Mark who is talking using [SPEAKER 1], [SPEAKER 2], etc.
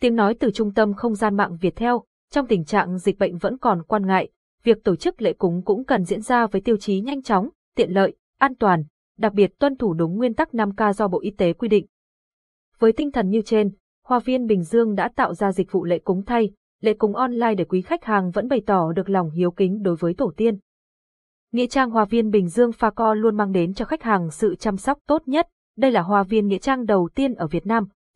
[SPEAKER 1] Tiếng nói từ trung tâm không gian mạng Việt Theo, trong tình trạng dịch bệnh vẫn còn quan ngại, việc tổ chức lễ cúng cũng cần diễn ra với tiêu chí nhanh chóng, tiện lợi, an toàn, đặc biệt tuân thủ đúng nguyên tắc 5K do Bộ Y tế quy định. Với tinh thần như trên, Hoa viên Bình Dương đã tạo ra dịch vụ lễ cúng thay, lễ cúng online để quý khách hàng vẫn bày tỏ được lòng hiếu kính đối với tổ tiên. Nghĩa trang Hoa viên Bình Dương Pha Co luôn mang đến cho khách hàng sự chăm sóc tốt nhất. Đây là hoa viên nghĩa trang đầu tiên ở Việt Nam,